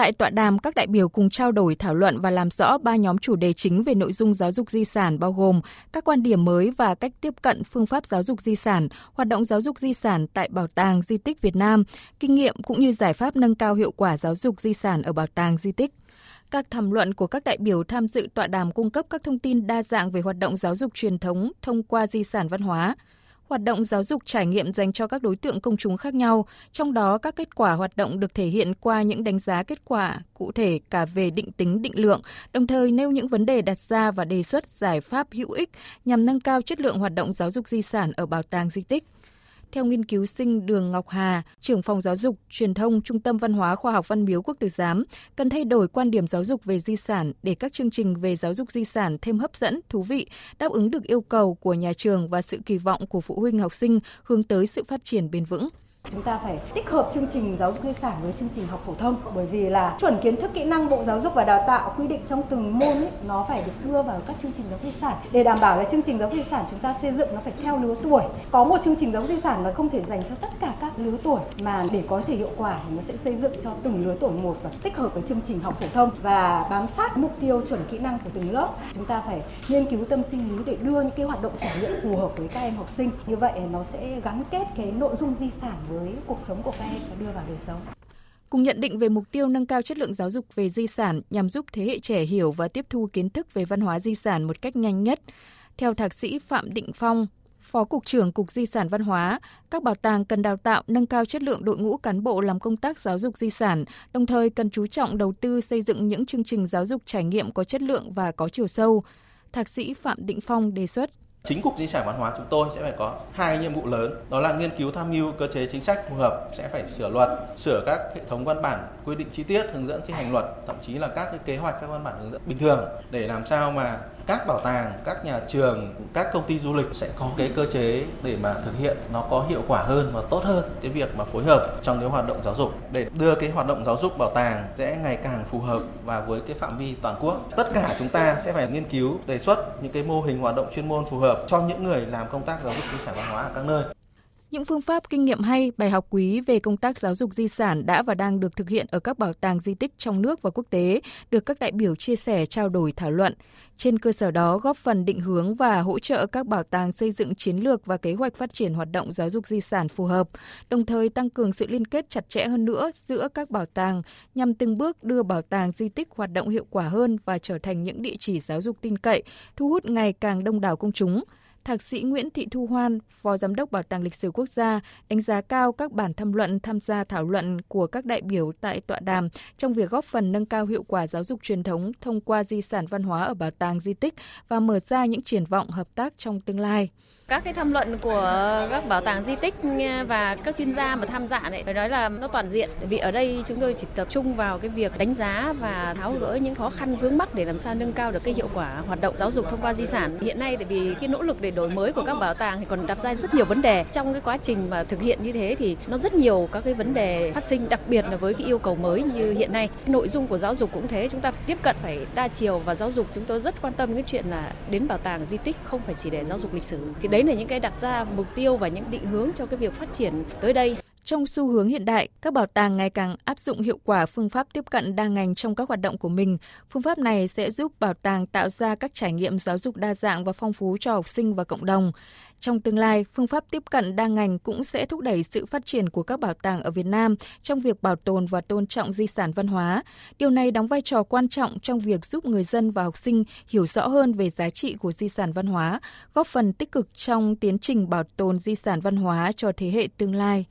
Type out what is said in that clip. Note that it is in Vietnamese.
Tại tọa đàm, các đại biểu cùng trao đổi thảo luận và làm rõ ba nhóm chủ đề chính về nội dung giáo dục di sản bao gồm các quan điểm mới và cách tiếp cận phương pháp giáo dục di sản, hoạt động giáo dục di sản tại Bảo tàng Di tích Việt Nam, kinh nghiệm cũng như giải pháp nâng cao hiệu quả giáo dục di sản ở Bảo tàng Di tích. Các tham luận của các đại biểu tham dự tọa đàm cung cấp các thông tin đa dạng về hoạt động giáo dục truyền thống thông qua di sản văn hóa, hoạt động giáo dục trải nghiệm dành cho các đối tượng công chúng khác nhau, trong đó các kết quả hoạt động được thể hiện qua những đánh giá kết quả cụ thể cả về định tính định lượng, đồng thời nêu những vấn đề đặt ra và đề xuất giải pháp hữu ích nhằm nâng cao chất lượng hoạt động giáo dục di sản ở bảo tàng di tích. Theo nghiên cứu sinh Đường Ngọc Hà, trưởng phòng giáo dục, truyền thông Trung tâm Văn hóa Khoa học Văn miếu Quốc tử giám, cần thay đổi quan điểm giáo dục về di sản để các chương trình về giáo dục di sản thêm hấp dẫn, thú vị, đáp ứng được yêu cầu của nhà trường và sự kỳ vọng của phụ huynh học sinh hướng tới sự phát triển bền vững. Chúng ta phải tích hợp chương trình giáo dục di sản với chương trình học phổ thông bởi vì là chuẩn kiến thức kỹ năng Bộ Giáo dục và Đào tạo quy định trong từng môn ấy, nó phải được đưa vào các chương trình giáo dục di sản để đảm bảo là chương trình giáo dục di sản chúng ta xây dựng nó phải theo lứa tuổi. Có một chương trình giáo dục di sản mà không thể dành cho tất cả các lứa tuổi mà để có thể hiệu quả thì nó sẽ xây dựng cho từng lứa tuổi một và tích hợp với chương trình học phổ thông và bám sát mục tiêu chuẩn kỹ năng của từng lớp. Chúng ta phải nghiên cứu tâm sinh lý để đưa những cái hoạt động trải nghiệm phù hợp với các em học sinh. Như vậy nó sẽ gắn kết cái nội dung di sản với cuộc sống của các em và đưa vào đời sống. Cùng nhận định về mục tiêu nâng cao chất lượng giáo dục về di sản nhằm giúp thế hệ trẻ hiểu và tiếp thu kiến thức về văn hóa di sản một cách nhanh nhất. Theo thạc sĩ Phạm Định Phong, Phó Cục trưởng Cục Di sản Văn hóa, các bảo tàng cần đào tạo nâng cao chất lượng đội ngũ cán bộ làm công tác giáo dục di sản, đồng thời cần chú trọng đầu tư xây dựng những chương trình giáo dục trải nghiệm có chất lượng và có chiều sâu. Thạc sĩ Phạm Định Phong đề xuất Chính cục di sản văn hóa chúng tôi sẽ phải có hai nhiệm vụ lớn, đó là nghiên cứu tham mưu cơ chế chính sách phù hợp, sẽ phải sửa luật, sửa các hệ thống văn bản quy định chi tiết hướng dẫn thi hành luật, thậm chí là các cái kế hoạch các văn bản hướng dẫn bình thường để làm sao mà các bảo tàng, các nhà trường, các công ty du lịch sẽ có cái cơ chế để mà thực hiện nó có hiệu quả hơn và tốt hơn cái việc mà phối hợp trong cái hoạt động giáo dục để đưa cái hoạt động giáo dục bảo tàng sẽ ngày càng phù hợp và với cái phạm vi toàn quốc. Tất cả chúng ta sẽ phải nghiên cứu đề xuất những cái mô hình hoạt động chuyên môn phù hợp hợp cho những người làm công tác giáo dục di sản văn hóa ở các nơi. Những phương pháp kinh nghiệm hay, bài học quý về công tác giáo dục di sản đã và đang được thực hiện ở các bảo tàng di tích trong nước và quốc tế, được các đại biểu chia sẻ, trao đổi, thảo luận. Trên cơ sở đó, góp phần định hướng và hỗ trợ các bảo tàng xây dựng chiến lược và kế hoạch phát triển hoạt động giáo dục di sản phù hợp, đồng thời tăng cường sự liên kết chặt chẽ hơn nữa giữa các bảo tàng nhằm từng bước đưa bảo tàng di tích hoạt động hiệu quả hơn và trở thành những địa chỉ giáo dục tin cậy, thu hút ngày càng đông đảo công chúng – Thạc sĩ Nguyễn Thị Thu Hoan, Phó Giám đốc Bảo tàng Lịch sử Quốc gia, đánh giá cao các bản tham luận tham gia thảo luận của các đại biểu tại tọa đàm trong việc góp phần nâng cao hiệu quả giáo dục truyền thống thông qua di sản văn hóa ở bảo tàng di tích và mở ra những triển vọng hợp tác trong tương lai các cái tham luận của các bảo tàng di tích ừ, và các chuyên gia mà tham gia này, phải nói là nó toàn diện. Vì ở đây chúng tôi chỉ tập trung vào cái việc đánh giá và tháo gỡ những khó khăn vướng mắc để làm sao nâng cao được cái hiệu quả hoạt động giáo dục thông qua di sản. Hiện nay tại vì cái nỗ lực để đổi mới của các bảo tàng thì còn đặt ra rất nhiều vấn đề. Trong cái quá trình mà thực hiện như thế thì nó rất nhiều các cái vấn đề phát sinh, đặc biệt là với cái yêu cầu mới như hiện nay. Nội dung của giáo dục cũng thế, chúng ta tiếp cận phải đa chiều và giáo dục, chúng tôi rất quan tâm cái chuyện là đến bảo tàng di tích không phải chỉ để giáo dục lịch sử. Thì đấy đấy là những cái đặt ra mục tiêu và những định hướng cho cái việc phát triển tới đây. Trong xu hướng hiện đại, các bảo tàng ngày càng áp dụng hiệu quả phương pháp tiếp cận đa ngành trong các hoạt động của mình. Phương pháp này sẽ giúp bảo tàng tạo ra các trải nghiệm giáo dục đa dạng và phong phú cho học sinh và cộng đồng. Trong tương lai, phương pháp tiếp cận đa ngành cũng sẽ thúc đẩy sự phát triển của các bảo tàng ở Việt Nam trong việc bảo tồn và tôn trọng di sản văn hóa. Điều này đóng vai trò quan trọng trong việc giúp người dân và học sinh hiểu rõ hơn về giá trị của di sản văn hóa, góp phần tích cực trong tiến trình bảo tồn di sản văn hóa cho thế hệ tương lai.